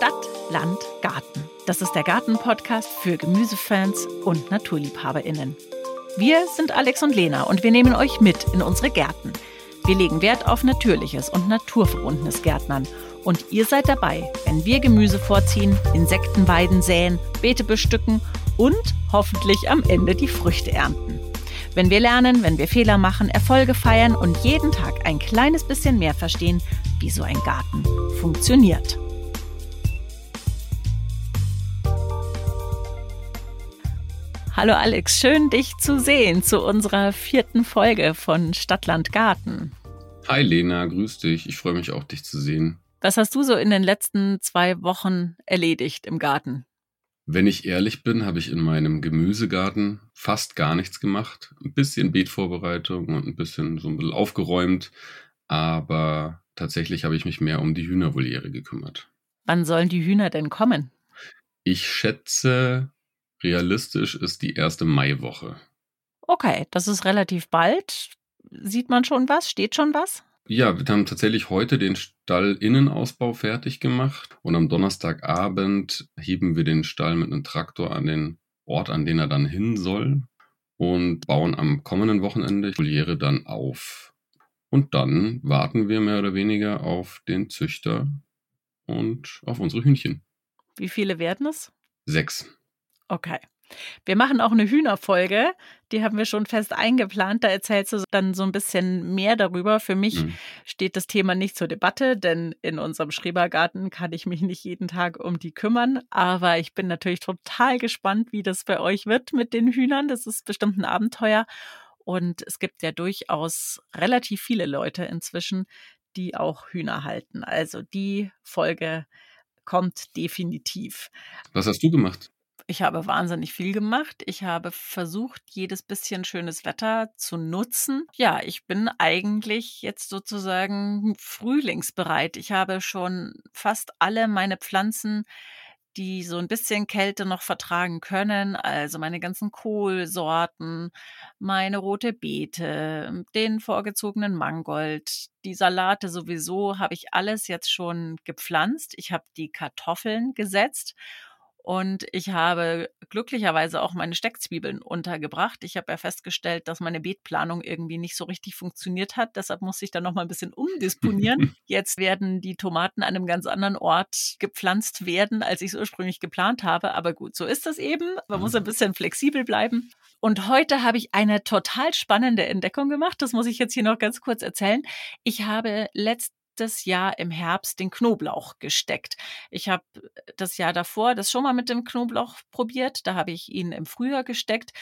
Stadt, Land, Garten. Das ist der Garten-Podcast für Gemüsefans und NaturliebhaberInnen. Wir sind Alex und Lena und wir nehmen euch mit in unsere Gärten. Wir legen Wert auf natürliches und naturverbundenes Gärtnern. Und ihr seid dabei, wenn wir Gemüse vorziehen, Insektenweiden säen, Beete bestücken und hoffentlich am Ende die Früchte ernten. Wenn wir lernen, wenn wir Fehler machen, Erfolge feiern und jeden Tag ein kleines bisschen mehr verstehen, wie so ein Garten funktioniert. Hallo Alex, schön dich zu sehen zu unserer vierten Folge von Stadtland Garten. Hi Lena, grüß dich. Ich freue mich auch, dich zu sehen. Was hast du so in den letzten zwei Wochen erledigt im Garten? Wenn ich ehrlich bin, habe ich in meinem Gemüsegarten fast gar nichts gemacht. Ein bisschen Beetvorbereitung und ein bisschen so ein bisschen aufgeräumt. Aber tatsächlich habe ich mich mehr um die Hühnervoliere gekümmert. Wann sollen die Hühner denn kommen? Ich schätze, realistisch ist die erste Maiwoche. Okay, das ist relativ bald. Sieht man schon was? Steht schon was? Ja, wir haben tatsächlich heute den Stallinnenausbau fertig gemacht und am Donnerstagabend heben wir den Stall mit einem Traktor an den Ort, an den er dann hin soll und bauen am kommenden Wochenende die Voliere dann auf. Und dann warten wir mehr oder weniger auf den Züchter und auf unsere Hühnchen. Wie viele werden es? Sechs. Okay. Wir machen auch eine Hühnerfolge, die haben wir schon fest eingeplant. Da erzählst du dann so ein bisschen mehr darüber. Für mich mhm. steht das Thema nicht zur Debatte, denn in unserem Schrebergarten kann ich mich nicht jeden Tag um die kümmern. Aber ich bin natürlich total gespannt, wie das bei euch wird mit den Hühnern. Das ist bestimmt ein Abenteuer. Und es gibt ja durchaus relativ viele Leute inzwischen, die auch Hühner halten. Also die Folge kommt definitiv. Was hast du gemacht? Ich habe wahnsinnig viel gemacht. Ich habe versucht, jedes bisschen schönes Wetter zu nutzen. Ja, ich bin eigentlich jetzt sozusagen frühlingsbereit. Ich habe schon fast alle meine Pflanzen die so ein bisschen Kälte noch vertragen können, also meine ganzen Kohlsorten, meine rote Beete, den vorgezogenen Mangold, die Salate sowieso, habe ich alles jetzt schon gepflanzt. Ich habe die Kartoffeln gesetzt und ich habe glücklicherweise auch meine Steckzwiebeln untergebracht. Ich habe ja festgestellt, dass meine Beetplanung irgendwie nicht so richtig funktioniert hat. Deshalb musste ich dann noch mal ein bisschen umdisponieren. Jetzt werden die Tomaten an einem ganz anderen Ort gepflanzt werden, als ich es ursprünglich geplant habe. Aber gut, so ist das eben. Man muss ein bisschen flexibel bleiben. Und heute habe ich eine total spannende Entdeckung gemacht. Das muss ich jetzt hier noch ganz kurz erzählen. Ich habe letzt letztes Jahr im Herbst den Knoblauch gesteckt. Ich habe das Jahr davor das schon mal mit dem Knoblauch probiert. Da habe ich ihn im Frühjahr gesteckt.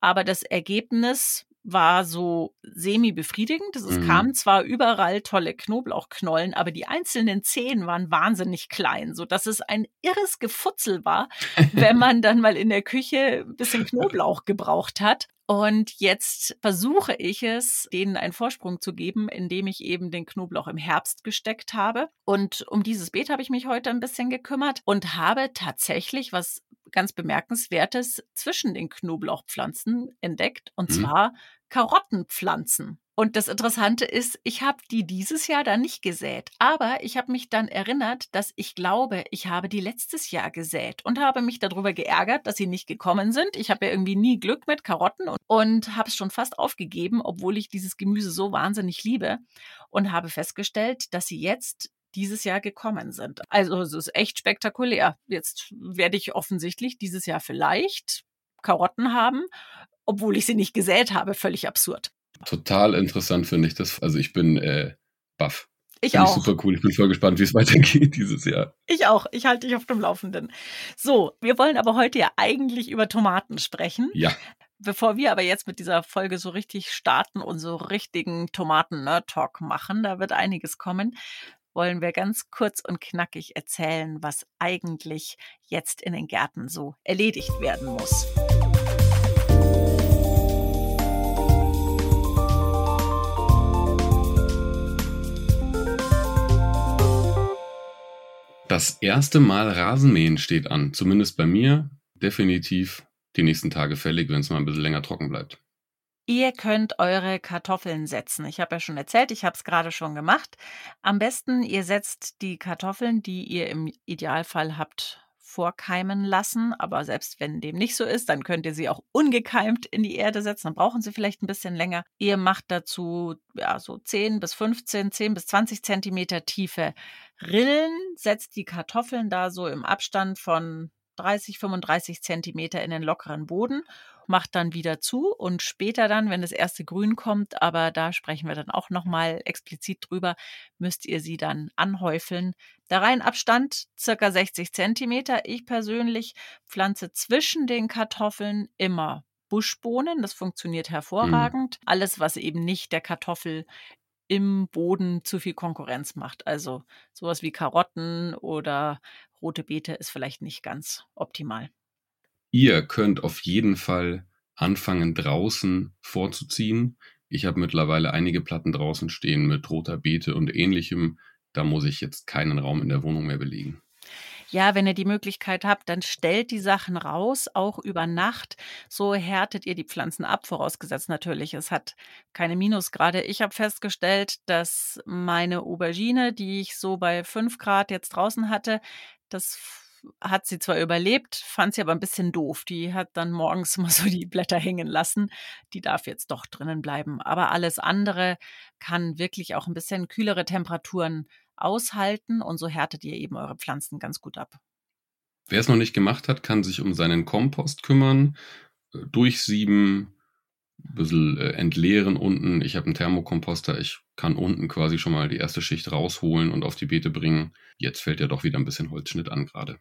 Aber das Ergebnis war so semi-befriedigend. Es mhm. kamen zwar überall tolle Knoblauchknollen, aber die einzelnen Zehen waren wahnsinnig klein, so dass es ein irres Gefutzel war, wenn man dann mal in der Küche ein bisschen Knoblauch gebraucht hat. Und jetzt versuche ich es, denen einen Vorsprung zu geben, indem ich eben den Knoblauch im Herbst gesteckt habe. Und um dieses Beet habe ich mich heute ein bisschen gekümmert und habe tatsächlich was ganz bemerkenswertes zwischen den Knoblauchpflanzen entdeckt. Und mhm. zwar Karottenpflanzen. Und das Interessante ist, ich habe die dieses Jahr dann nicht gesät, aber ich habe mich dann erinnert, dass ich glaube, ich habe die letztes Jahr gesät und habe mich darüber geärgert, dass sie nicht gekommen sind. Ich habe ja irgendwie nie Glück mit Karotten und, und habe es schon fast aufgegeben, obwohl ich dieses Gemüse so wahnsinnig liebe und habe festgestellt, dass sie jetzt dieses Jahr gekommen sind. Also es ist echt spektakulär. Jetzt werde ich offensichtlich dieses Jahr vielleicht Karotten haben, obwohl ich sie nicht gesät habe. Völlig absurd. Total interessant finde ich das. Also ich bin äh, baff. Ich Find auch. Ich super cool. Ich bin voll gespannt, wie es weitergeht dieses Jahr. Ich auch. Ich halte dich auf dem Laufenden. So, wir wollen aber heute ja eigentlich über Tomaten sprechen. Ja. Bevor wir aber jetzt mit dieser Folge so richtig starten und so richtigen Tomaten-Nerd-Talk machen, da wird einiges kommen, wollen wir ganz kurz und knackig erzählen, was eigentlich jetzt in den Gärten so erledigt werden muss. Das erste Mal Rasenmähen steht an. Zumindest bei mir. Definitiv die nächsten Tage fällig, wenn es mal ein bisschen länger trocken bleibt. Ihr könnt eure Kartoffeln setzen. Ich habe ja schon erzählt, ich habe es gerade schon gemacht. Am besten, ihr setzt die Kartoffeln, die ihr im Idealfall habt, vorkeimen lassen. Aber selbst wenn dem nicht so ist, dann könnt ihr sie auch ungekeimt in die Erde setzen. Dann brauchen sie vielleicht ein bisschen länger. Ihr macht dazu ja, so 10 bis 15, 10 bis 20 Zentimeter tiefe Rillen, setzt die Kartoffeln da so im Abstand von 30, 35 Zentimeter in den lockeren Boden macht dann wieder zu und später dann, wenn das erste Grün kommt, aber da sprechen wir dann auch nochmal explizit drüber, müsst ihr sie dann anhäufeln. Der Reihenabstand circa 60 Zentimeter. Ich persönlich pflanze zwischen den Kartoffeln immer Buschbohnen. Das funktioniert mhm. hervorragend. Mhm. Alles, was eben nicht der Kartoffel im Boden zu viel Konkurrenz macht. Also sowas wie Karotten oder rote Beete ist vielleicht nicht ganz optimal. Ihr könnt auf jeden Fall anfangen, draußen vorzuziehen. Ich habe mittlerweile einige Platten draußen stehen mit roter Beete und ähnlichem. Da muss ich jetzt keinen Raum in der Wohnung mehr belegen. Ja, wenn ihr die Möglichkeit habt, dann stellt die Sachen raus, auch über Nacht. So härtet ihr die Pflanzen ab, vorausgesetzt natürlich, es hat keine Minusgrade. Ich habe festgestellt, dass meine Aubergine, die ich so bei 5 Grad jetzt draußen hatte, das hat sie zwar überlebt, fand sie aber ein bisschen doof. Die hat dann morgens mal so die Blätter hängen lassen. Die darf jetzt doch drinnen bleiben. Aber alles andere kann wirklich auch ein bisschen kühlere Temperaturen aushalten und so härtet ihr eben eure Pflanzen ganz gut ab. Wer es noch nicht gemacht hat, kann sich um seinen Kompost kümmern, äh, durchsieben, ein bisschen äh, entleeren unten. Ich habe einen Thermokomposter, ich kann unten quasi schon mal die erste Schicht rausholen und auf die Beete bringen. Jetzt fällt ja doch wieder ein bisschen Holzschnitt an gerade.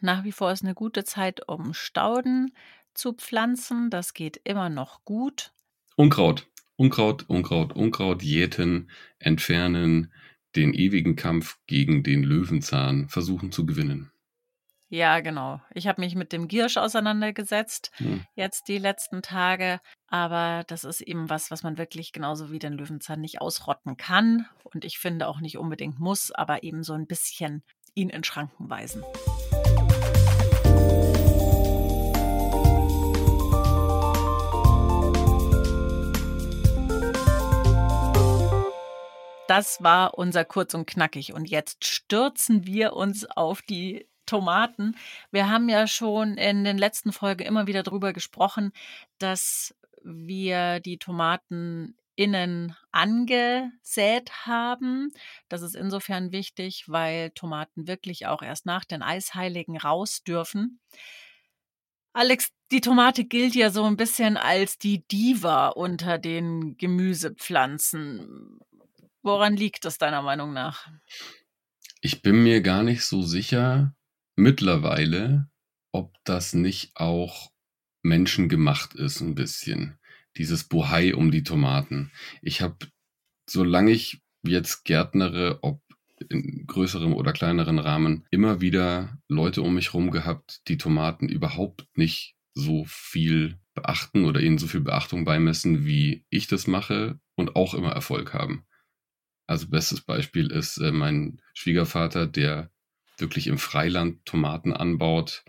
Nach wie vor ist eine gute Zeit, um Stauden zu pflanzen. Das geht immer noch gut. Unkraut, Unkraut, Unkraut, Unkraut jäten, entfernen, den ewigen Kampf gegen den Löwenzahn versuchen zu gewinnen. Ja, genau. Ich habe mich mit dem Giersch auseinandergesetzt, hm. jetzt die letzten Tage. Aber das ist eben was, was man wirklich genauso wie den Löwenzahn nicht ausrotten kann. Und ich finde auch nicht unbedingt muss, aber eben so ein bisschen ihn in Schranken weisen. Das war unser kurz und knackig. Und jetzt stürzen wir uns auf die Tomaten. Wir haben ja schon in den letzten Folgen immer wieder darüber gesprochen, dass wir die Tomaten innen angesät haben. Das ist insofern wichtig, weil Tomaten wirklich auch erst nach den Eisheiligen raus dürfen. Alex, die Tomate gilt ja so ein bisschen als die Diva unter den Gemüsepflanzen. Woran liegt das deiner Meinung nach? Ich bin mir gar nicht so sicher mittlerweile, ob das nicht auch menschengemacht ist, ein bisschen. Dieses Bohai um die Tomaten. Ich habe, solange ich jetzt gärtnere, ob in größerem oder kleineren Rahmen, immer wieder Leute um mich rum gehabt, die Tomaten überhaupt nicht so viel beachten oder ihnen so viel Beachtung beimessen, wie ich das mache und auch immer Erfolg haben. Also bestes Beispiel ist äh, mein Schwiegervater, der wirklich im Freiland Tomaten anbaut,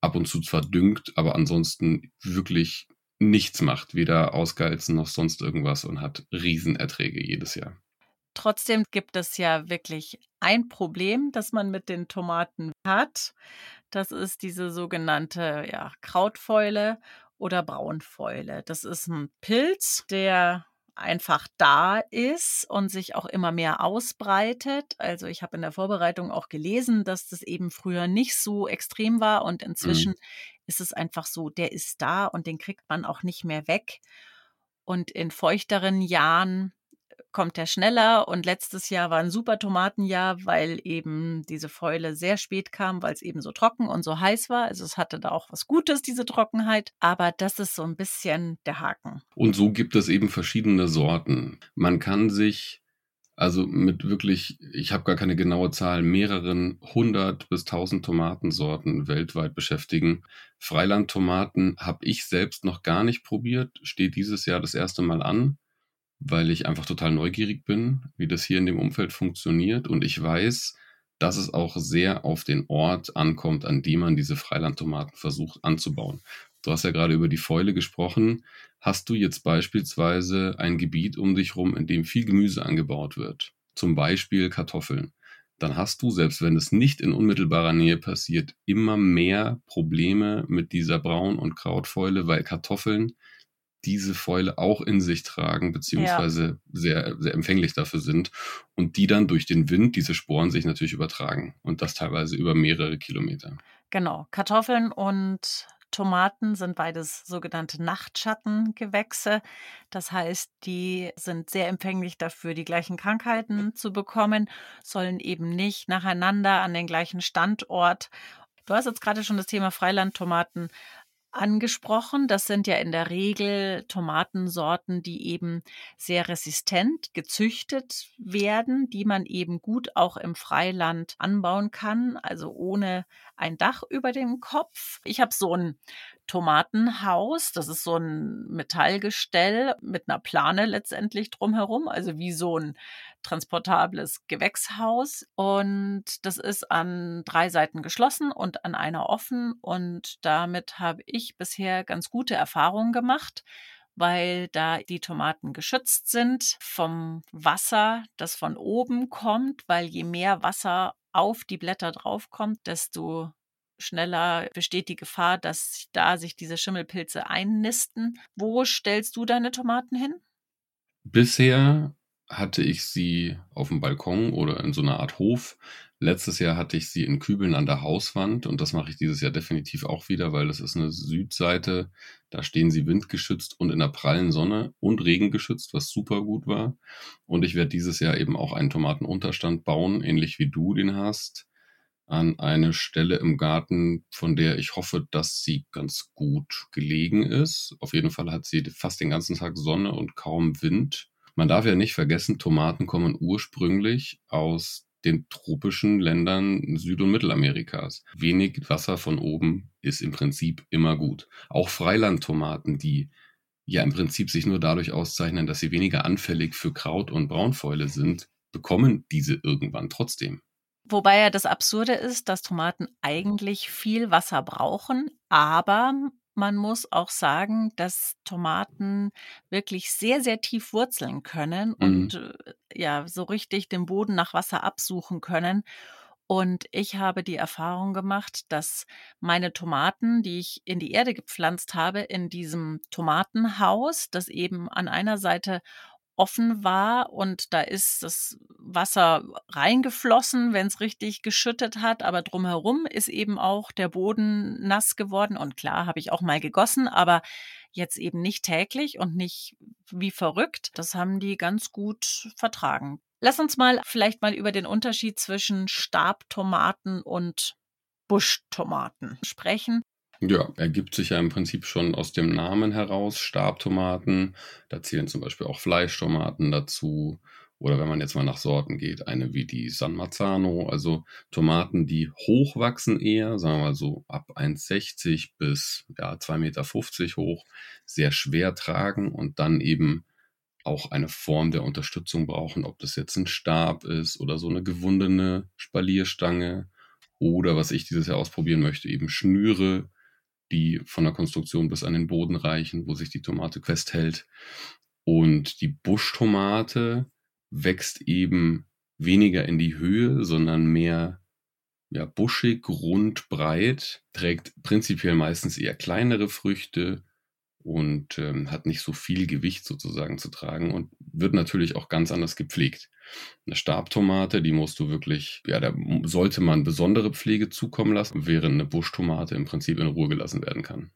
ab und zu zwar düngt, aber ansonsten wirklich nichts macht, weder ausgeizen noch sonst irgendwas und hat Riesenerträge jedes Jahr. Trotzdem gibt es ja wirklich ein Problem, das man mit den Tomaten hat. Das ist diese sogenannte ja, Krautfäule oder Braunfäule. Das ist ein Pilz, der einfach da ist und sich auch immer mehr ausbreitet. Also ich habe in der Vorbereitung auch gelesen, dass das eben früher nicht so extrem war und mhm. inzwischen mhm. ist es einfach so, der ist da und den kriegt man auch nicht mehr weg. Und in feuchteren Jahren kommt er schneller und letztes Jahr war ein super Tomatenjahr, weil eben diese Fäule sehr spät kam, weil es eben so trocken und so heiß war. Also es hatte da auch was Gutes, diese Trockenheit, aber das ist so ein bisschen der Haken. Und so gibt es eben verschiedene Sorten. Man kann sich also mit wirklich, ich habe gar keine genaue Zahl, mehreren hundert bis tausend Tomatensorten weltweit beschäftigen. Freilandtomaten habe ich selbst noch gar nicht probiert, steht dieses Jahr das erste Mal an weil ich einfach total neugierig bin, wie das hier in dem Umfeld funktioniert. Und ich weiß, dass es auch sehr auf den Ort ankommt, an dem man diese Freilandtomaten versucht anzubauen. Du hast ja gerade über die Fäule gesprochen. Hast du jetzt beispielsweise ein Gebiet um dich rum, in dem viel Gemüse angebaut wird, zum Beispiel Kartoffeln, dann hast du, selbst wenn es nicht in unmittelbarer Nähe passiert, immer mehr Probleme mit dieser Braun- und Krautfäule, weil Kartoffeln diese Fäule auch in sich tragen, beziehungsweise ja. sehr, sehr empfänglich dafür sind und die dann durch den Wind diese Sporen sich natürlich übertragen und das teilweise über mehrere Kilometer. Genau, Kartoffeln und Tomaten sind beides sogenannte Nachtschattengewächse. Das heißt, die sind sehr empfänglich dafür, die gleichen Krankheiten zu bekommen, sollen eben nicht nacheinander an den gleichen Standort. Du hast jetzt gerade schon das Thema Freilandtomaten angesprochen. Das sind ja in der Regel Tomatensorten, die eben sehr resistent gezüchtet werden, die man eben gut auch im Freiland anbauen kann, also ohne ein Dach über dem Kopf. Ich habe so ein Tomatenhaus. Das ist so ein Metallgestell mit einer Plane letztendlich drumherum, also wie so ein transportables Gewächshaus. Und das ist an drei Seiten geschlossen und an einer offen. Und damit habe ich bisher ganz gute Erfahrungen gemacht weil da die Tomaten geschützt sind vom Wasser, das von oben kommt, weil je mehr Wasser auf die Blätter draufkommt, desto schneller besteht die Gefahr, dass da sich diese Schimmelpilze einnisten. Wo stellst du deine Tomaten hin? Bisher hatte ich sie auf dem Balkon oder in so einer Art Hof. Letztes Jahr hatte ich sie in Kübeln an der Hauswand und das mache ich dieses Jahr definitiv auch wieder, weil das ist eine Südseite. Da stehen sie windgeschützt und in der prallen Sonne und regengeschützt, was super gut war. Und ich werde dieses Jahr eben auch einen Tomatenunterstand bauen, ähnlich wie du den hast an eine Stelle im Garten, von der ich hoffe, dass sie ganz gut gelegen ist. Auf jeden Fall hat sie fast den ganzen Tag Sonne und kaum Wind. Man darf ja nicht vergessen, Tomaten kommen ursprünglich aus den tropischen Ländern Süd- und Mittelamerikas. Wenig Wasser von oben ist im Prinzip immer gut. Auch Freilandtomaten, die ja im Prinzip sich nur dadurch auszeichnen, dass sie weniger anfällig für Kraut und Braunfäule sind, bekommen diese irgendwann trotzdem. Wobei ja das Absurde ist, dass Tomaten eigentlich viel Wasser brauchen, aber man muss auch sagen, dass Tomaten wirklich sehr, sehr tief wurzeln können mhm. und äh, ja, so richtig den Boden nach Wasser absuchen können. Und ich habe die Erfahrung gemacht, dass meine Tomaten, die ich in die Erde gepflanzt habe, in diesem Tomatenhaus, das eben an einer Seite offen war und da ist das Wasser reingeflossen, wenn es richtig geschüttet hat, aber drumherum ist eben auch der Boden nass geworden und klar habe ich auch mal gegossen, aber jetzt eben nicht täglich und nicht wie verrückt. Das haben die ganz gut vertragen. Lass uns mal vielleicht mal über den Unterschied zwischen Stabtomaten und Buschtomaten sprechen. Ja, ergibt sich ja im Prinzip schon aus dem Namen heraus. Stabtomaten, da zählen zum Beispiel auch Fleischtomaten dazu. Oder wenn man jetzt mal nach Sorten geht, eine wie die San Marzano, also Tomaten, die hoch wachsen eher, sagen wir mal so ab 1,60 bis ja, 2,50 Meter hoch, sehr schwer tragen und dann eben auch eine Form der Unterstützung brauchen, ob das jetzt ein Stab ist oder so eine gewundene Spalierstange oder was ich dieses Jahr ausprobieren möchte, eben Schnüre, die von der Konstruktion bis an den Boden reichen, wo sich die Tomate festhält. Und die Buschtomate wächst eben weniger in die Höhe, sondern mehr ja, buschig, rund, breit, trägt prinzipiell meistens eher kleinere Früchte, und ähm, hat nicht so viel Gewicht sozusagen zu tragen und wird natürlich auch ganz anders gepflegt. Eine Stabtomate, die musst du wirklich, ja, da sollte man besondere Pflege zukommen lassen, während eine Buschtomate im Prinzip in Ruhe gelassen werden kann.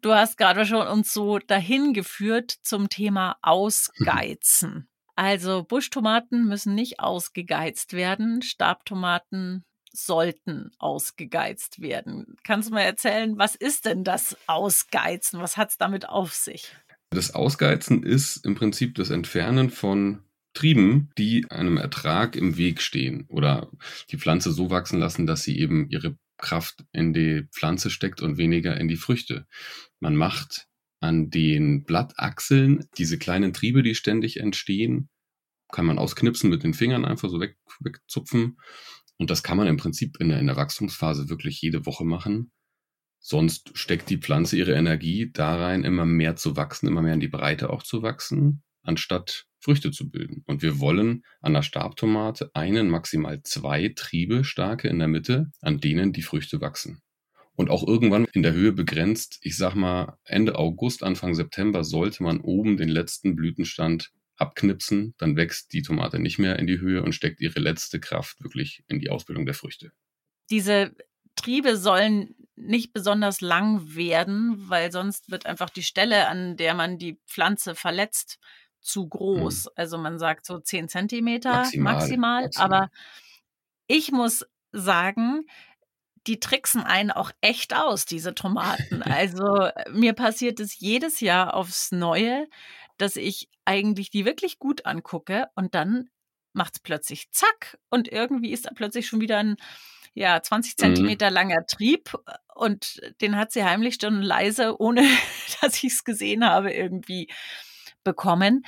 Du hast gerade schon uns so dahin geführt zum Thema Ausgeizen. also Buschtomaten müssen nicht ausgegeizt werden, Stabtomaten sollten ausgegeizt werden. Kannst du mal erzählen, was ist denn das Ausgeizen? Was hat es damit auf sich? Das Ausgeizen ist im Prinzip das Entfernen von Trieben, die einem Ertrag im Weg stehen oder die Pflanze so wachsen lassen, dass sie eben ihre Kraft in die Pflanze steckt und weniger in die Früchte. Man macht an den Blattachseln diese kleinen Triebe, die ständig entstehen, kann man ausknipsen mit den Fingern einfach so weg, wegzupfen und das kann man im Prinzip in der, in der Wachstumsphase wirklich jede Woche machen. Sonst steckt die Pflanze ihre Energie da rein, immer mehr zu wachsen, immer mehr in die Breite auch zu wachsen, anstatt Früchte zu bilden. Und wir wollen an der Stabtomate einen, maximal zwei Triebe starke in der Mitte, an denen die Früchte wachsen. Und auch irgendwann in der Höhe begrenzt, ich sag mal Ende August, Anfang September sollte man oben den letzten Blütenstand abknipsen, dann wächst die Tomate nicht mehr in die Höhe und steckt ihre letzte Kraft wirklich in die Ausbildung der Früchte. Diese Triebe sollen nicht besonders lang werden, weil sonst wird einfach die Stelle, an der man die Pflanze verletzt, zu groß. Hm. Also man sagt so 10 Zentimeter maximal, maximal, maximal. Aber ich muss sagen, die tricksen einen auch echt aus, diese Tomaten. Also mir passiert es jedes Jahr aufs Neue, dass ich eigentlich die wirklich gut angucke und dann macht es plötzlich zack und irgendwie ist da plötzlich schon wieder ein ja, 20 mhm. Zentimeter mhm. langer Trieb und den hat sie heimlich schon leise, ohne dass ich es gesehen habe, irgendwie bekommen.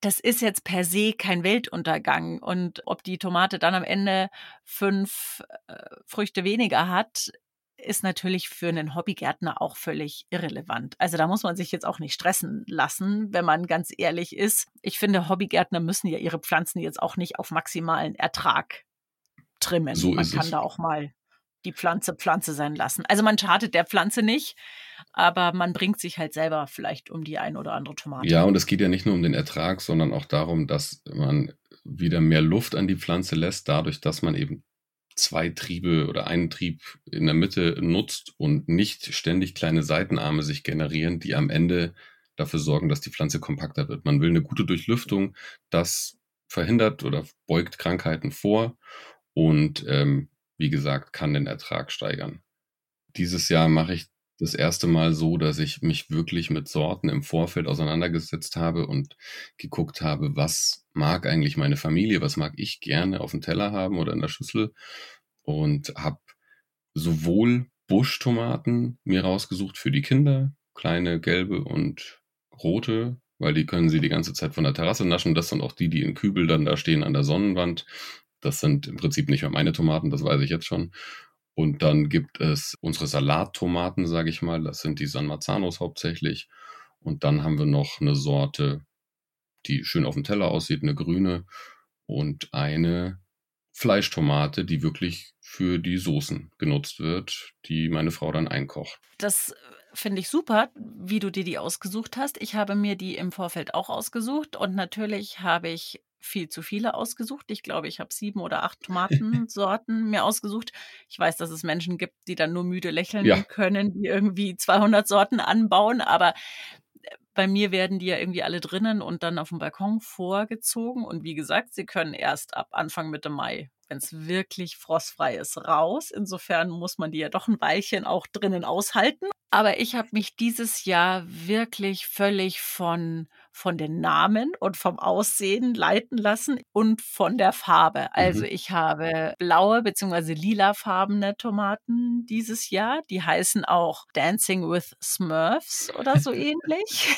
Das ist jetzt per se kein Weltuntergang. Und ob die Tomate dann am Ende fünf äh, Früchte weniger hat, ist natürlich für einen Hobbygärtner auch völlig irrelevant. Also da muss man sich jetzt auch nicht stressen lassen, wenn man ganz ehrlich ist. Ich finde, Hobbygärtner müssen ja ihre Pflanzen jetzt auch nicht auf maximalen Ertrag trimmen. So man kann es. da auch mal die Pflanze Pflanze sein lassen. Also man schadet der Pflanze nicht, aber man bringt sich halt selber vielleicht um die ein oder andere Tomate. Ja, und es geht ja nicht nur um den Ertrag, sondern auch darum, dass man wieder mehr Luft an die Pflanze lässt, dadurch, dass man eben zwei Triebe oder einen Trieb in der Mitte nutzt und nicht ständig kleine Seitenarme sich generieren, die am Ende dafür sorgen, dass die Pflanze kompakter wird. Man will eine gute Durchlüftung, das verhindert oder beugt Krankheiten vor und ähm, wie gesagt, kann den Ertrag steigern. Dieses Jahr mache ich das erste Mal so, dass ich mich wirklich mit Sorten im Vorfeld auseinandergesetzt habe und geguckt habe, was mag eigentlich meine Familie, was mag ich gerne auf dem Teller haben oder in der Schüssel und habe sowohl Buschtomaten mir rausgesucht für die Kinder, kleine gelbe und rote, weil die können sie die ganze Zeit von der Terrasse naschen. Das sind auch die, die in Kübel dann da stehen an der Sonnenwand. Das sind im Prinzip nicht mehr meine Tomaten, das weiß ich jetzt schon. Und dann gibt es unsere Salattomaten, sage ich mal. Das sind die San Marzanos hauptsächlich. Und dann haben wir noch eine Sorte, die schön auf dem Teller aussieht, eine grüne. Und eine Fleischtomate, die wirklich für die Soßen genutzt wird, die meine Frau dann einkocht. Das äh, finde ich super, wie du dir die ausgesucht hast. Ich habe mir die im Vorfeld auch ausgesucht und natürlich habe ich viel zu viele ausgesucht. Ich glaube, ich habe sieben oder acht Tomatensorten mir ausgesucht. Ich weiß, dass es Menschen gibt, die dann nur müde lächeln ja. können, die irgendwie 200 Sorten anbauen, aber äh, bei mir werden die ja irgendwie alle drinnen und dann auf dem Balkon vorgezogen. Und wie gesagt, sie können erst ab Anfang Mitte Mai wenn es wirklich frostfrei ist, raus. Insofern muss man die ja doch ein Weilchen auch drinnen aushalten. Aber ich habe mich dieses Jahr wirklich völlig von, von den Namen und vom Aussehen leiten lassen und von der Farbe. Also mhm. ich habe blaue bzw. lilafarbene Tomaten dieses Jahr. Die heißen auch Dancing with Smurfs oder so ähnlich.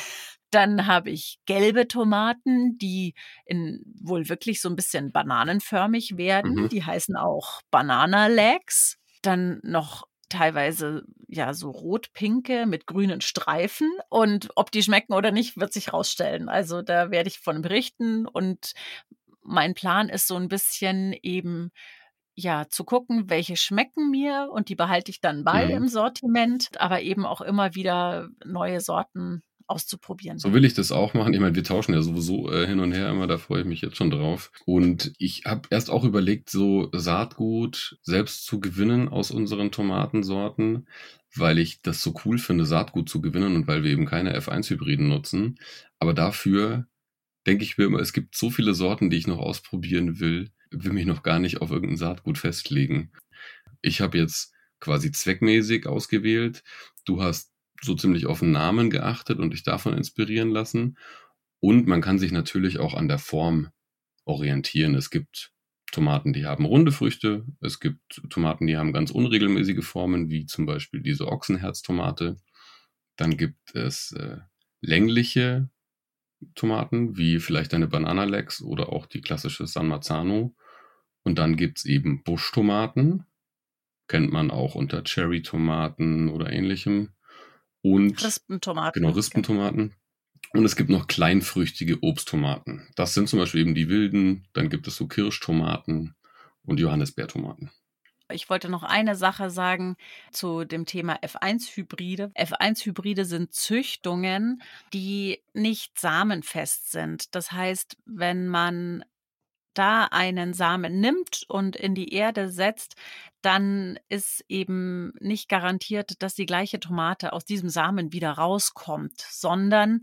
Dann habe ich gelbe Tomaten, die in, wohl wirklich so ein bisschen bananenförmig werden. Mhm. Die heißen auch Banana Legs. Dann noch teilweise ja so rot-pinke mit grünen Streifen. Und ob die schmecken oder nicht, wird sich rausstellen. Also da werde ich von berichten. Und mein Plan ist so ein bisschen eben ja, zu gucken, welche schmecken mir und die behalte ich dann bei mhm. im Sortiment, aber eben auch immer wieder neue Sorten auszuprobieren. So will ich das auch machen. Ich meine, wir tauschen ja sowieso äh, hin und her immer, da freue ich mich jetzt schon drauf. Und ich habe erst auch überlegt, so Saatgut selbst zu gewinnen aus unseren Tomatensorten, weil ich das so cool finde, Saatgut zu gewinnen und weil wir eben keine F1-Hybriden nutzen. Aber dafür denke ich mir immer, es gibt so viele Sorten, die ich noch ausprobieren will, will mich noch gar nicht auf irgendein Saatgut festlegen. Ich habe jetzt quasi zweckmäßig ausgewählt. Du hast so ziemlich auf den Namen geachtet und dich davon inspirieren lassen. Und man kann sich natürlich auch an der Form orientieren. Es gibt Tomaten, die haben runde Früchte. Es gibt Tomaten, die haben ganz unregelmäßige Formen, wie zum Beispiel diese Ochsenherztomate. Dann gibt es äh, längliche Tomaten, wie vielleicht eine Banana Lex oder auch die klassische San Marzano. Und dann gibt es eben Buschtomaten, kennt man auch unter Cherry-Tomaten oder ähnlichem. Und Rispentomaten. Genau, Rispentomaten. Und es gibt noch kleinfrüchtige Obsttomaten. Das sind zum Beispiel eben die wilden. Dann gibt es so Kirschtomaten und Johannisbeertomaten. Ich wollte noch eine Sache sagen zu dem Thema F1-Hybride. F1-Hybride sind Züchtungen, die nicht samenfest sind. Das heißt, wenn man da einen Samen nimmt und in die Erde setzt, dann ist eben nicht garantiert, dass die gleiche Tomate aus diesem Samen wieder rauskommt, sondern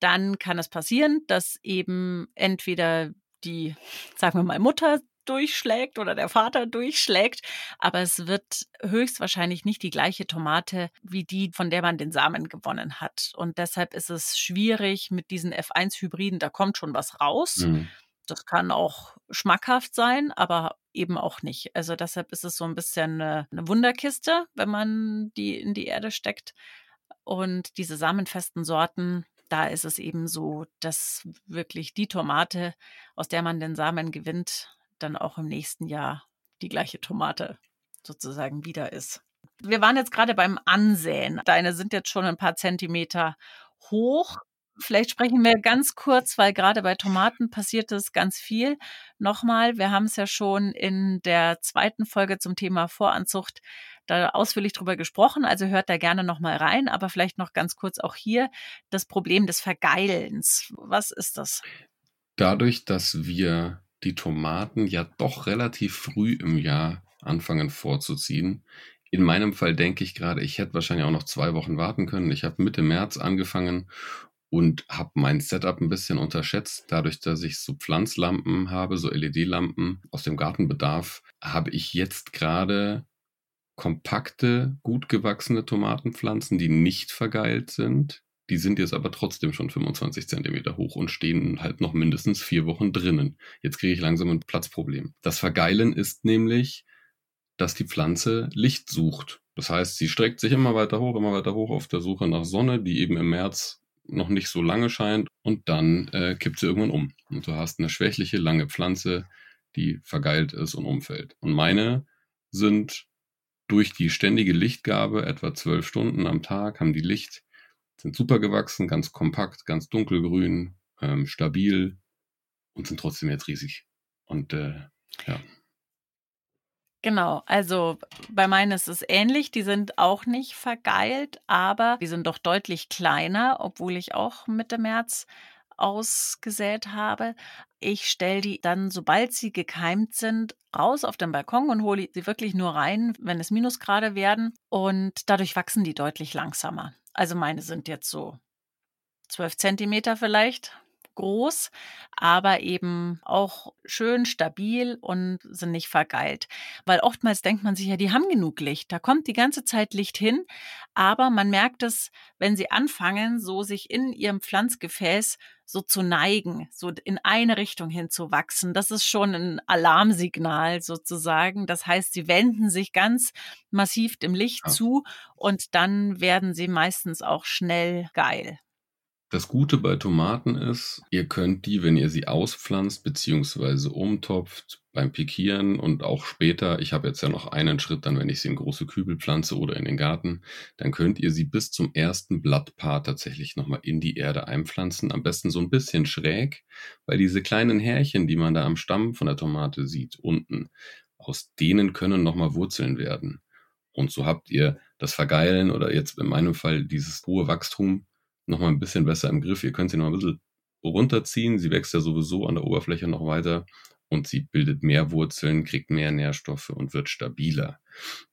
dann kann es passieren, dass eben entweder die, sagen wir mal, Mutter durchschlägt oder der Vater durchschlägt, aber es wird höchstwahrscheinlich nicht die gleiche Tomate wie die, von der man den Samen gewonnen hat. Und deshalb ist es schwierig mit diesen F1-Hybriden, da kommt schon was raus. Mhm. Das kann auch schmackhaft sein, aber eben auch nicht. Also deshalb ist es so ein bisschen eine, eine Wunderkiste, wenn man die in die Erde steckt. Und diese samenfesten Sorten, da ist es eben so, dass wirklich die Tomate, aus der man den Samen gewinnt, dann auch im nächsten Jahr die gleiche Tomate sozusagen wieder ist. Wir waren jetzt gerade beim Ansäen. Deine sind jetzt schon ein paar Zentimeter hoch. Vielleicht sprechen wir ganz kurz, weil gerade bei Tomaten passiert es ganz viel. Nochmal, wir haben es ja schon in der zweiten Folge zum Thema Voranzucht da ausführlich drüber gesprochen, also hört da gerne nochmal rein, aber vielleicht noch ganz kurz auch hier das Problem des Vergeilens. Was ist das? Dadurch, dass wir die Tomaten ja doch relativ früh im Jahr anfangen vorzuziehen, in meinem Fall denke ich gerade, ich hätte wahrscheinlich auch noch zwei Wochen warten können. Ich habe Mitte März angefangen und habe mein Setup ein bisschen unterschätzt. Dadurch, dass ich so Pflanzlampen habe, so LED-Lampen aus dem Gartenbedarf, habe ich jetzt gerade kompakte, gut gewachsene Tomatenpflanzen, die nicht vergeilt sind. Die sind jetzt aber trotzdem schon 25 Zentimeter hoch und stehen halt noch mindestens vier Wochen drinnen. Jetzt kriege ich langsam ein Platzproblem. Das Vergeilen ist nämlich, dass die Pflanze Licht sucht. Das heißt, sie streckt sich immer weiter hoch, immer weiter hoch auf der Suche nach Sonne, die eben im März noch nicht so lange scheint und dann äh, kippt sie irgendwann um. Und du hast eine schwächliche, lange Pflanze, die vergeilt ist und umfällt. Und meine sind durch die ständige Lichtgabe, etwa zwölf Stunden am Tag, haben die Licht, sind super gewachsen, ganz kompakt, ganz dunkelgrün, ähm, stabil und sind trotzdem jetzt riesig. Und äh, ja. Genau, also bei meinen ist es ähnlich. Die sind auch nicht vergeilt, aber die sind doch deutlich kleiner, obwohl ich auch Mitte März ausgesät habe. Ich stelle die dann, sobald sie gekeimt sind, raus auf den Balkon und hole sie wirklich nur rein, wenn es Minusgrade werden. Und dadurch wachsen die deutlich langsamer. Also meine sind jetzt so 12 Zentimeter vielleicht groß, aber eben auch schön stabil und sind nicht vergeilt. Weil oftmals denkt man sich ja, die haben genug Licht. Da kommt die ganze Zeit Licht hin, aber man merkt es, wenn sie anfangen, so sich in ihrem Pflanzgefäß so zu neigen, so in eine Richtung hin zu wachsen. Das ist schon ein Alarmsignal sozusagen. Das heißt, sie wenden sich ganz massiv dem Licht ja. zu und dann werden sie meistens auch schnell geil. Das Gute bei Tomaten ist, ihr könnt die, wenn ihr sie auspflanzt bzw. umtopft, beim Pikieren und auch später, ich habe jetzt ja noch einen Schritt, dann wenn ich sie in große Kübel pflanze oder in den Garten, dann könnt ihr sie bis zum ersten Blattpaar tatsächlich nochmal in die Erde einpflanzen. Am besten so ein bisschen schräg, weil diese kleinen Härchen, die man da am Stamm von der Tomate sieht, unten, aus denen können nochmal Wurzeln werden. Und so habt ihr das Vergeilen oder jetzt in meinem Fall dieses hohe Wachstum noch mal ein bisschen besser im Griff. Ihr könnt sie noch ein bisschen runterziehen. Sie wächst ja sowieso an der Oberfläche noch weiter und sie bildet mehr Wurzeln, kriegt mehr Nährstoffe und wird stabiler.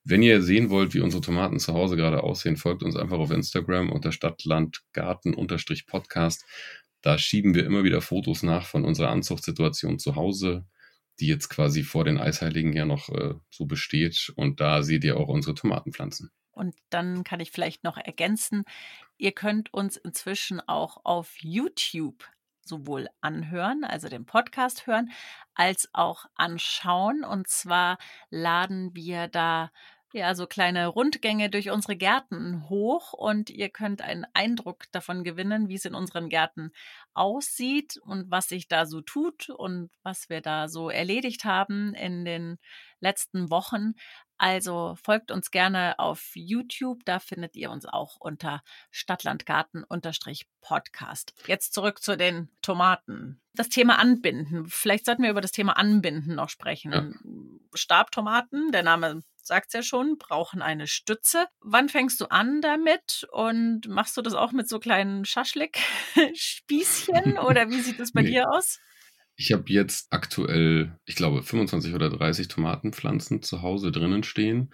Wenn ihr sehen wollt, wie unsere Tomaten zu Hause gerade aussehen, folgt uns einfach auf Instagram unter Stadtlandgarten-Podcast. Da schieben wir immer wieder Fotos nach von unserer Anzuchtsituation zu Hause, die jetzt quasi vor den Eisheiligen ja noch äh, so besteht. Und da seht ihr auch unsere Tomatenpflanzen. Und dann kann ich vielleicht noch ergänzen, ihr könnt uns inzwischen auch auf YouTube sowohl anhören, also den Podcast hören, als auch anschauen. Und zwar laden wir da ja, so kleine Rundgänge durch unsere Gärten hoch und ihr könnt einen Eindruck davon gewinnen, wie es in unseren Gärten aussieht und was sich da so tut und was wir da so erledigt haben in den letzten Wochen. Also folgt uns gerne auf YouTube, da findet ihr uns auch unter Stadtlandgarten-Podcast. Jetzt zurück zu den Tomaten. Das Thema Anbinden. Vielleicht sollten wir über das Thema Anbinden noch sprechen. Ja. Stabtomaten, der Name sagt es ja schon, brauchen eine Stütze. Wann fängst du an damit und machst du das auch mit so kleinen Schaschlik-Spießchen oder wie sieht das bei nee. dir aus? Ich habe jetzt aktuell, ich glaube, 25 oder 30 Tomatenpflanzen zu Hause drinnen stehen.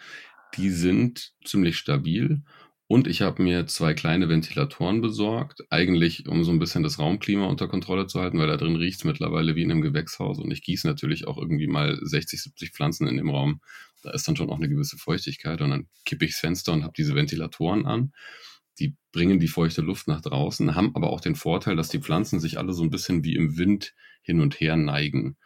Die sind ziemlich stabil und ich habe mir zwei kleine Ventilatoren besorgt, eigentlich um so ein bisschen das Raumklima unter Kontrolle zu halten, weil da drin riecht es mittlerweile wie in einem Gewächshaus und ich gieße natürlich auch irgendwie mal 60, 70 Pflanzen in dem Raum. Da ist dann schon auch eine gewisse Feuchtigkeit und dann kippe ich das Fenster und habe diese Ventilatoren an. Die bringen die feuchte Luft nach draußen, haben aber auch den Vorteil, dass die Pflanzen sich alle so ein bisschen wie im Wind hin und her neigen.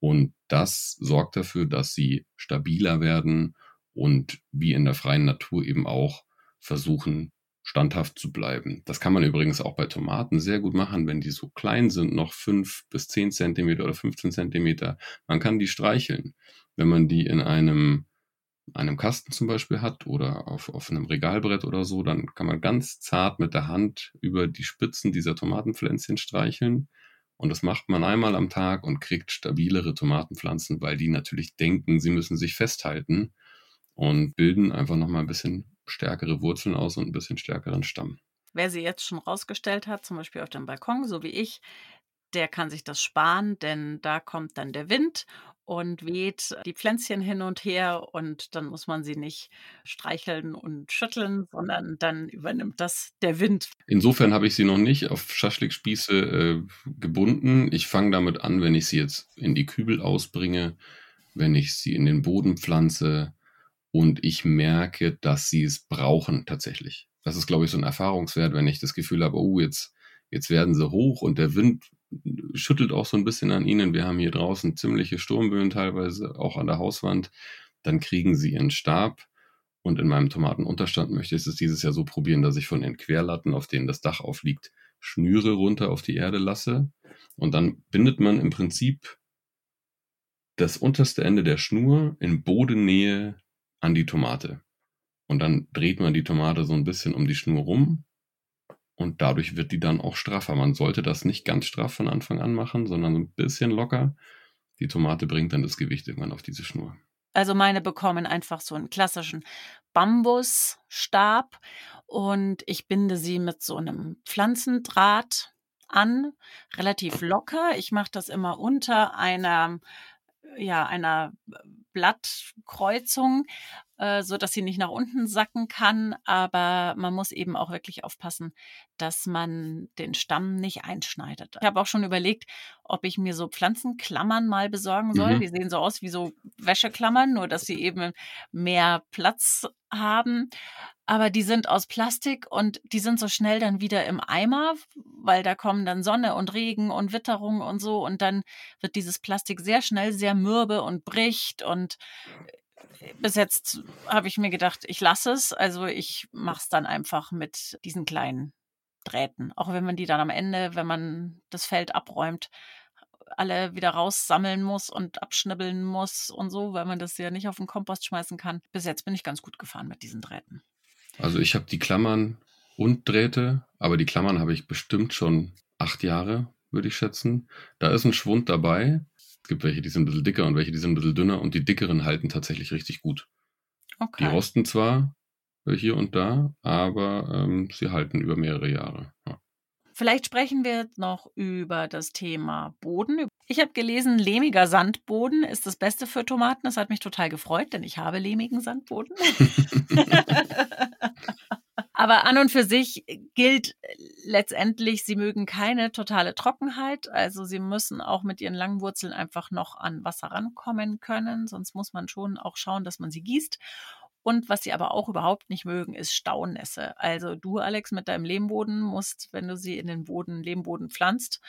Und das sorgt dafür, dass sie stabiler werden und wie in der freien Natur eben auch versuchen, standhaft zu bleiben. Das kann man übrigens auch bei Tomaten sehr gut machen, wenn die so klein sind, noch fünf bis zehn Zentimeter oder 15 Zentimeter. Man kann die streicheln. Wenn man die in einem, einem Kasten zum Beispiel hat oder auf, auf einem Regalbrett oder so, dann kann man ganz zart mit der Hand über die Spitzen dieser Tomatenpflänzchen streicheln. Und das macht man einmal am Tag und kriegt stabilere Tomatenpflanzen, weil die natürlich denken, sie müssen sich festhalten und bilden einfach nochmal ein bisschen stärkere Wurzeln aus und ein bisschen stärkeren Stamm. Wer sie jetzt schon rausgestellt hat, zum Beispiel auf dem Balkon, so wie ich, der kann sich das sparen, denn da kommt dann der Wind und weht die Pflänzchen hin und her und dann muss man sie nicht streicheln und schütteln, sondern dann übernimmt das der Wind. Insofern habe ich sie noch nicht auf Schaschlikspieße äh, gebunden. Ich fange damit an, wenn ich sie jetzt in die Kübel ausbringe, wenn ich sie in den Boden pflanze, und ich merke, dass sie es brauchen tatsächlich. Das ist, glaube ich, so ein Erfahrungswert, wenn ich das Gefühl habe, oh, jetzt, jetzt werden sie hoch und der Wind schüttelt auch so ein bisschen an ihnen. Wir haben hier draußen ziemliche Sturmböen teilweise, auch an der Hauswand. Dann kriegen sie ihren Stab. Und in meinem Tomatenunterstand möchte ich es dieses Jahr so probieren, dass ich von den Querlatten, auf denen das Dach aufliegt, Schnüre runter auf die Erde lasse. Und dann bindet man im Prinzip das unterste Ende der Schnur in Bodennähe an die Tomate. Und dann dreht man die Tomate so ein bisschen um die Schnur rum und dadurch wird die dann auch straffer. Man sollte das nicht ganz straff von Anfang an machen, sondern ein bisschen locker. Die Tomate bringt dann das Gewicht irgendwann auf diese Schnur. Also meine bekommen einfach so einen klassischen Bambusstab und ich binde sie mit so einem Pflanzendraht an, relativ locker. Ich mache das immer unter einer ja, einer Blattkreuzung, äh, so dass sie nicht nach unten sacken kann. Aber man muss eben auch wirklich aufpassen, dass man den Stamm nicht einschneidet. Ich habe auch schon überlegt, ob ich mir so Pflanzenklammern mal besorgen soll. Mhm. Die sehen so aus wie so Wäscheklammern, nur dass sie eben mehr Platz haben. Aber die sind aus Plastik und die sind so schnell dann wieder im Eimer, weil da kommen dann Sonne und Regen und Witterung und so. Und dann wird dieses Plastik sehr schnell sehr mürbe und bricht. Und bis jetzt habe ich mir gedacht, ich lasse es. Also ich mache es dann einfach mit diesen kleinen Drähten. Auch wenn man die dann am Ende, wenn man das Feld abräumt, alle wieder raussammeln muss und abschnibbeln muss und so, weil man das ja nicht auf den Kompost schmeißen kann. Bis jetzt bin ich ganz gut gefahren mit diesen Drähten. Also ich habe die Klammern und Drähte, aber die Klammern habe ich bestimmt schon acht Jahre, würde ich schätzen. Da ist ein Schwund dabei. Es gibt welche, die sind ein bisschen dicker und welche, die sind ein bisschen dünner und die dickeren halten tatsächlich richtig gut. Okay. Die rosten zwar hier und da, aber ähm, sie halten über mehrere Jahre. Ja. Vielleicht sprechen wir noch über das Thema Boden. Ich habe gelesen, lehmiger Sandboden ist das Beste für Tomaten. Das hat mich total gefreut, denn ich habe lehmigen Sandboden. Aber an und für sich gilt letztendlich, sie mögen keine totale Trockenheit. Also sie müssen auch mit ihren langen Wurzeln einfach noch an Wasser rankommen können. Sonst muss man schon auch schauen, dass man sie gießt. Und was sie aber auch überhaupt nicht mögen, ist Staunässe. Also du, Alex, mit deinem Lehmboden musst, wenn du sie in den Boden, Lehmboden pflanzt,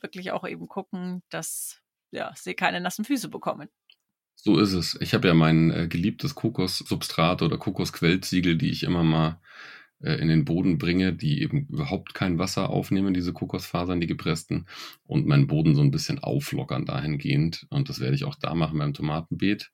wirklich auch eben gucken, dass ja, sie keine nassen Füße bekommen. So ist es. Ich habe ja mein äh, geliebtes Kokossubstrat oder Kokosquellziegel, die ich immer mal äh, in den Boden bringe, die eben überhaupt kein Wasser aufnehmen, diese Kokosfasern, die gepressten, und meinen Boden so ein bisschen auflockern dahingehend. Und das werde ich auch da machen beim Tomatenbeet.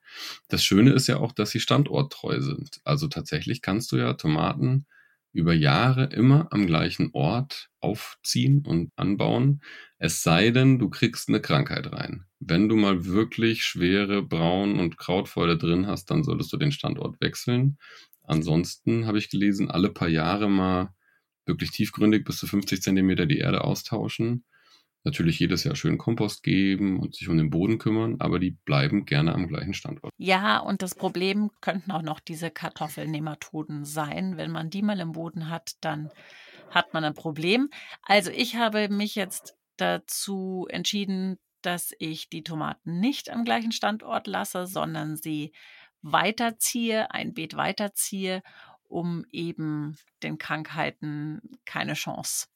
Das Schöne ist ja auch, dass sie standorttreu sind. Also tatsächlich kannst du ja Tomaten über Jahre immer am gleichen Ort aufziehen und anbauen, es sei denn, du kriegst eine Krankheit rein. Wenn du mal wirklich schwere Braun- und Krautfäule drin hast, dann solltest du den Standort wechseln. Ansonsten habe ich gelesen, alle paar Jahre mal wirklich tiefgründig bis zu 50 Zentimeter die Erde austauschen. Natürlich jedes Jahr schön Kompost geben und sich um den Boden kümmern, aber die bleiben gerne am gleichen Standort. Ja, und das Problem könnten auch noch diese Kartoffelnematoden sein. Wenn man die mal im Boden hat, dann hat man ein Problem. Also ich habe mich jetzt dazu entschieden, dass ich die Tomaten nicht am gleichen Standort lasse, sondern sie weiterziehe, ein Beet weiterziehe, um eben den Krankheiten keine Chance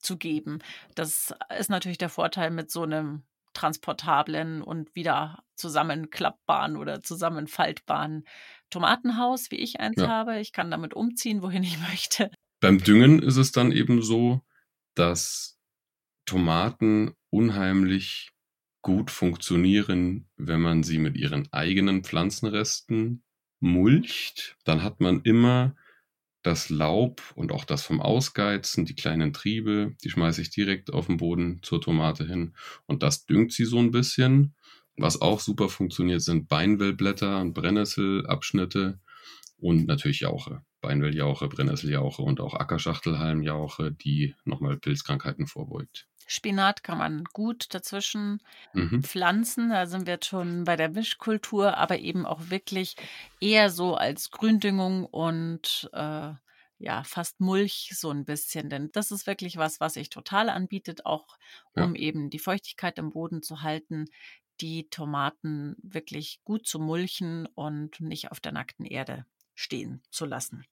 zu geben. Das ist natürlich der Vorteil mit so einem transportablen und wieder zusammenklappbaren oder zusammenfaltbaren Tomatenhaus, wie ich eins ja. habe. Ich kann damit umziehen, wohin ich möchte. Beim Düngen ist es dann eben so, dass Tomaten unheimlich gut funktionieren, wenn man sie mit ihren eigenen Pflanzenresten mulcht. Dann hat man immer das Laub und auch das vom Ausgeizen, die kleinen Triebe, die schmeiße ich direkt auf den Boden zur Tomate hin und das düngt sie so ein bisschen. Was auch super funktioniert, sind Beinwellblätter und Brennnesselabschnitte und natürlich Jauche. Beinwelljauche, Brennnesseljauche und auch Ackerschachtelhalmjauche, die nochmal Pilzkrankheiten vorbeugt. Spinat kann man gut dazwischen mhm. pflanzen. Da sind wir schon bei der Mischkultur, aber eben auch wirklich eher so als Gründüngung und äh, ja, fast Mulch so ein bisschen. Denn das ist wirklich was, was sich total anbietet, auch um ja. eben die Feuchtigkeit im Boden zu halten, die Tomaten wirklich gut zu mulchen und nicht auf der nackten Erde stehen zu lassen.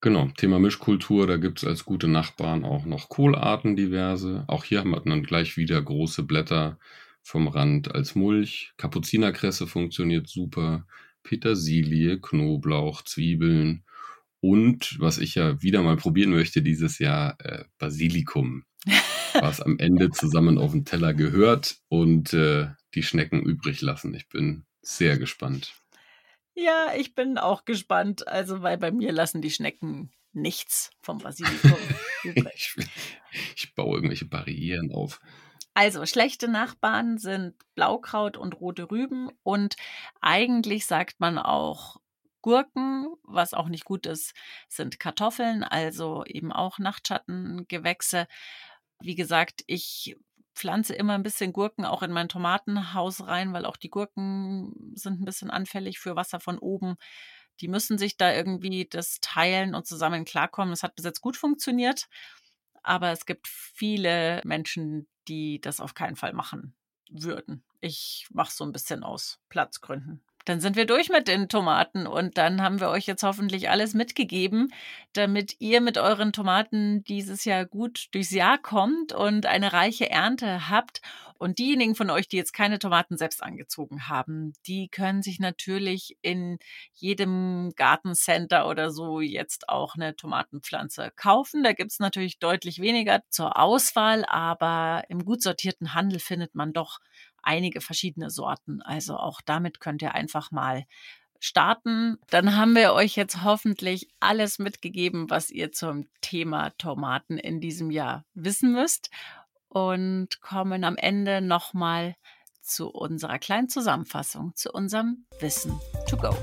Genau, Thema Mischkultur, da gibt es als gute Nachbarn auch noch Kohlarten diverse. Auch hier haben wir dann gleich wieder große Blätter vom Rand als Mulch. Kapuzinerkresse funktioniert super. Petersilie, Knoblauch, Zwiebeln und was ich ja wieder mal probieren möchte dieses Jahr, äh, Basilikum, was am Ende zusammen auf den Teller gehört und äh, die Schnecken übrig lassen. Ich bin sehr gespannt. Ja, ich bin auch gespannt. Also, weil bei mir lassen die Schnecken nichts vom Basilikum ich, ich baue irgendwelche Barrieren auf. Also, schlechte Nachbarn sind Blaukraut und rote Rüben und eigentlich sagt man auch Gurken, was auch nicht gut ist, sind Kartoffeln, also eben auch Nachtschattengewächse. Wie gesagt, ich pflanze immer ein bisschen Gurken auch in mein Tomatenhaus rein, weil auch die Gurken sind ein bisschen anfällig für Wasser von oben. Die müssen sich da irgendwie das teilen und zusammen klarkommen. Das hat bis jetzt gut funktioniert, aber es gibt viele Menschen, die das auf keinen Fall machen würden. Ich mache so ein bisschen aus Platzgründen. Dann sind wir durch mit den Tomaten und dann haben wir euch jetzt hoffentlich alles mitgegeben, damit ihr mit euren Tomaten dieses Jahr gut durchs Jahr kommt und eine reiche Ernte habt. Und diejenigen von euch, die jetzt keine Tomaten selbst angezogen haben, die können sich natürlich in jedem Gartencenter oder so jetzt auch eine Tomatenpflanze kaufen. Da gibt es natürlich deutlich weniger zur Auswahl, aber im gut sortierten Handel findet man doch einige verschiedene Sorten. Also auch damit könnt ihr einfach mal starten. Dann haben wir euch jetzt hoffentlich alles mitgegeben, was ihr zum Thema Tomaten in diesem Jahr wissen müsst und kommen am Ende nochmal zu unserer kleinen Zusammenfassung, zu unserem Wissen to go.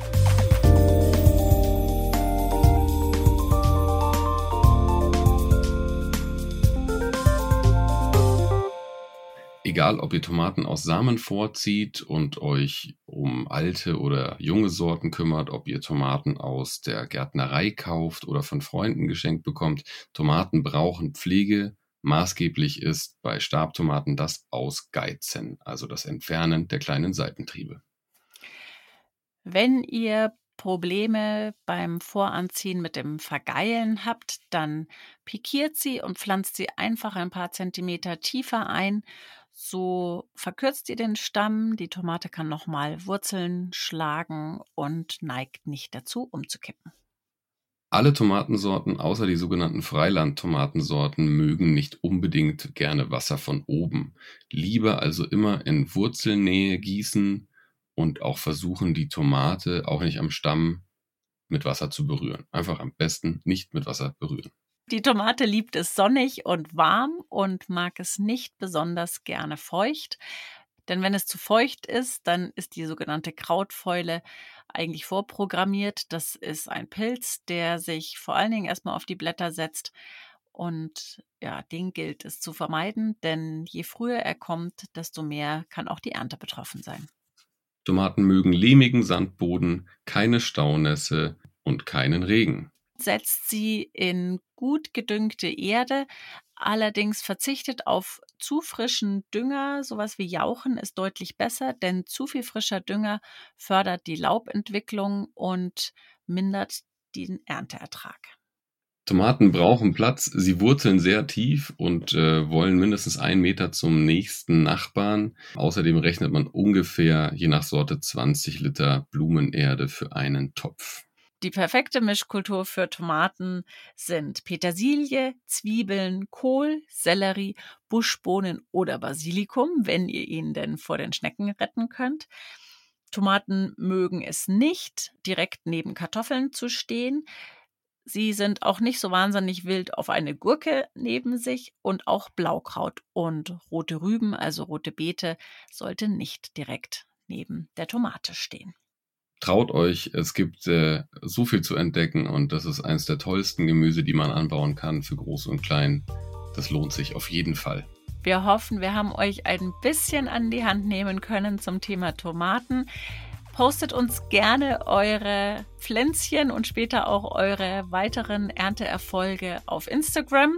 Egal, ob ihr Tomaten aus Samen vorzieht und euch um alte oder junge Sorten kümmert, ob ihr Tomaten aus der Gärtnerei kauft oder von Freunden geschenkt bekommt, Tomaten brauchen Pflege. Maßgeblich ist bei Stabtomaten das Ausgeizen, also das Entfernen der kleinen Seitentriebe. Wenn ihr Probleme beim Voranziehen mit dem Vergeilen habt, dann pikiert sie und pflanzt sie einfach ein paar Zentimeter tiefer ein So verkürzt ihr den Stamm, die Tomate kann nochmal Wurzeln schlagen und neigt nicht dazu, umzukippen. Alle Tomatensorten außer die sogenannten Freiland-Tomatensorten mögen nicht unbedingt gerne Wasser von oben. Lieber also immer in Wurzelnähe gießen und auch versuchen, die Tomate auch nicht am Stamm mit Wasser zu berühren. Einfach am besten nicht mit Wasser berühren. Die Tomate liebt es sonnig und warm und mag es nicht besonders gerne feucht. Denn wenn es zu feucht ist, dann ist die sogenannte Krautfäule eigentlich vorprogrammiert. Das ist ein Pilz, der sich vor allen Dingen erstmal auf die Blätter setzt. Und ja, den gilt es zu vermeiden, denn je früher er kommt, desto mehr kann auch die Ernte betroffen sein. Tomaten mögen lehmigen Sandboden, keine Staunässe und keinen Regen setzt sie in gut gedüngte Erde, allerdings verzichtet auf zu frischen Dünger. Sowas wie Jauchen ist deutlich besser, denn zu viel frischer Dünger fördert die Laubentwicklung und mindert den Ernteertrag. Tomaten brauchen Platz, sie wurzeln sehr tief und äh, wollen mindestens einen Meter zum nächsten Nachbarn. Außerdem rechnet man ungefähr je nach Sorte 20 Liter Blumenerde für einen Topf. Die perfekte Mischkultur für Tomaten sind Petersilie, Zwiebeln, Kohl, Sellerie, Buschbohnen oder Basilikum, wenn ihr ihn denn vor den Schnecken retten könnt. Tomaten mögen es nicht, direkt neben Kartoffeln zu stehen. Sie sind auch nicht so wahnsinnig wild auf eine Gurke neben sich und auch Blaukraut und rote Rüben, also rote Beete, sollte nicht direkt neben der Tomate stehen traut euch, es gibt äh, so viel zu entdecken und das ist eines der tollsten Gemüse, die man anbauen kann für groß und klein. Das lohnt sich auf jeden Fall. Wir hoffen, wir haben euch ein bisschen an die Hand nehmen können zum Thema Tomaten. Postet uns gerne eure Pflänzchen und später auch eure weiteren Ernteerfolge auf Instagram.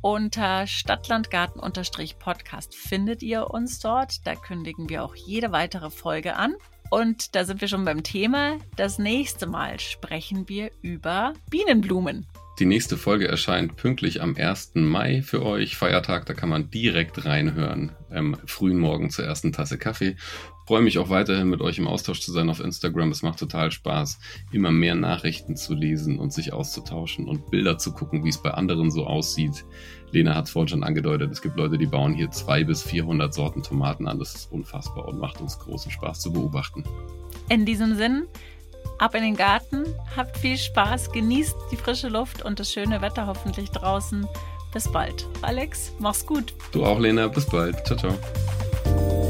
Unter Stadtlandgarten-Podcast findet ihr uns dort. Da kündigen wir auch jede weitere Folge an. Und da sind wir schon beim Thema. Das nächste Mal sprechen wir über Bienenblumen. Die nächste Folge erscheint pünktlich am 1. Mai für euch. Feiertag, da kann man direkt reinhören. Am frühen Morgen zur ersten Tasse Kaffee. Freue mich auch weiterhin mit euch im Austausch zu sein auf Instagram. Es macht total Spaß, immer mehr Nachrichten zu lesen und sich auszutauschen und Bilder zu gucken, wie es bei anderen so aussieht. Lena hat es vorhin schon angedeutet, es gibt Leute, die bauen hier 200 bis 400 Sorten Tomaten an. Das ist unfassbar und macht uns großen Spaß zu beobachten. In diesem Sinn, ab in den Garten, habt viel Spaß, genießt die frische Luft und das schöne Wetter hoffentlich draußen. Bis bald. Alex, mach's gut. Du auch, Lena. Bis bald. Ciao, ciao.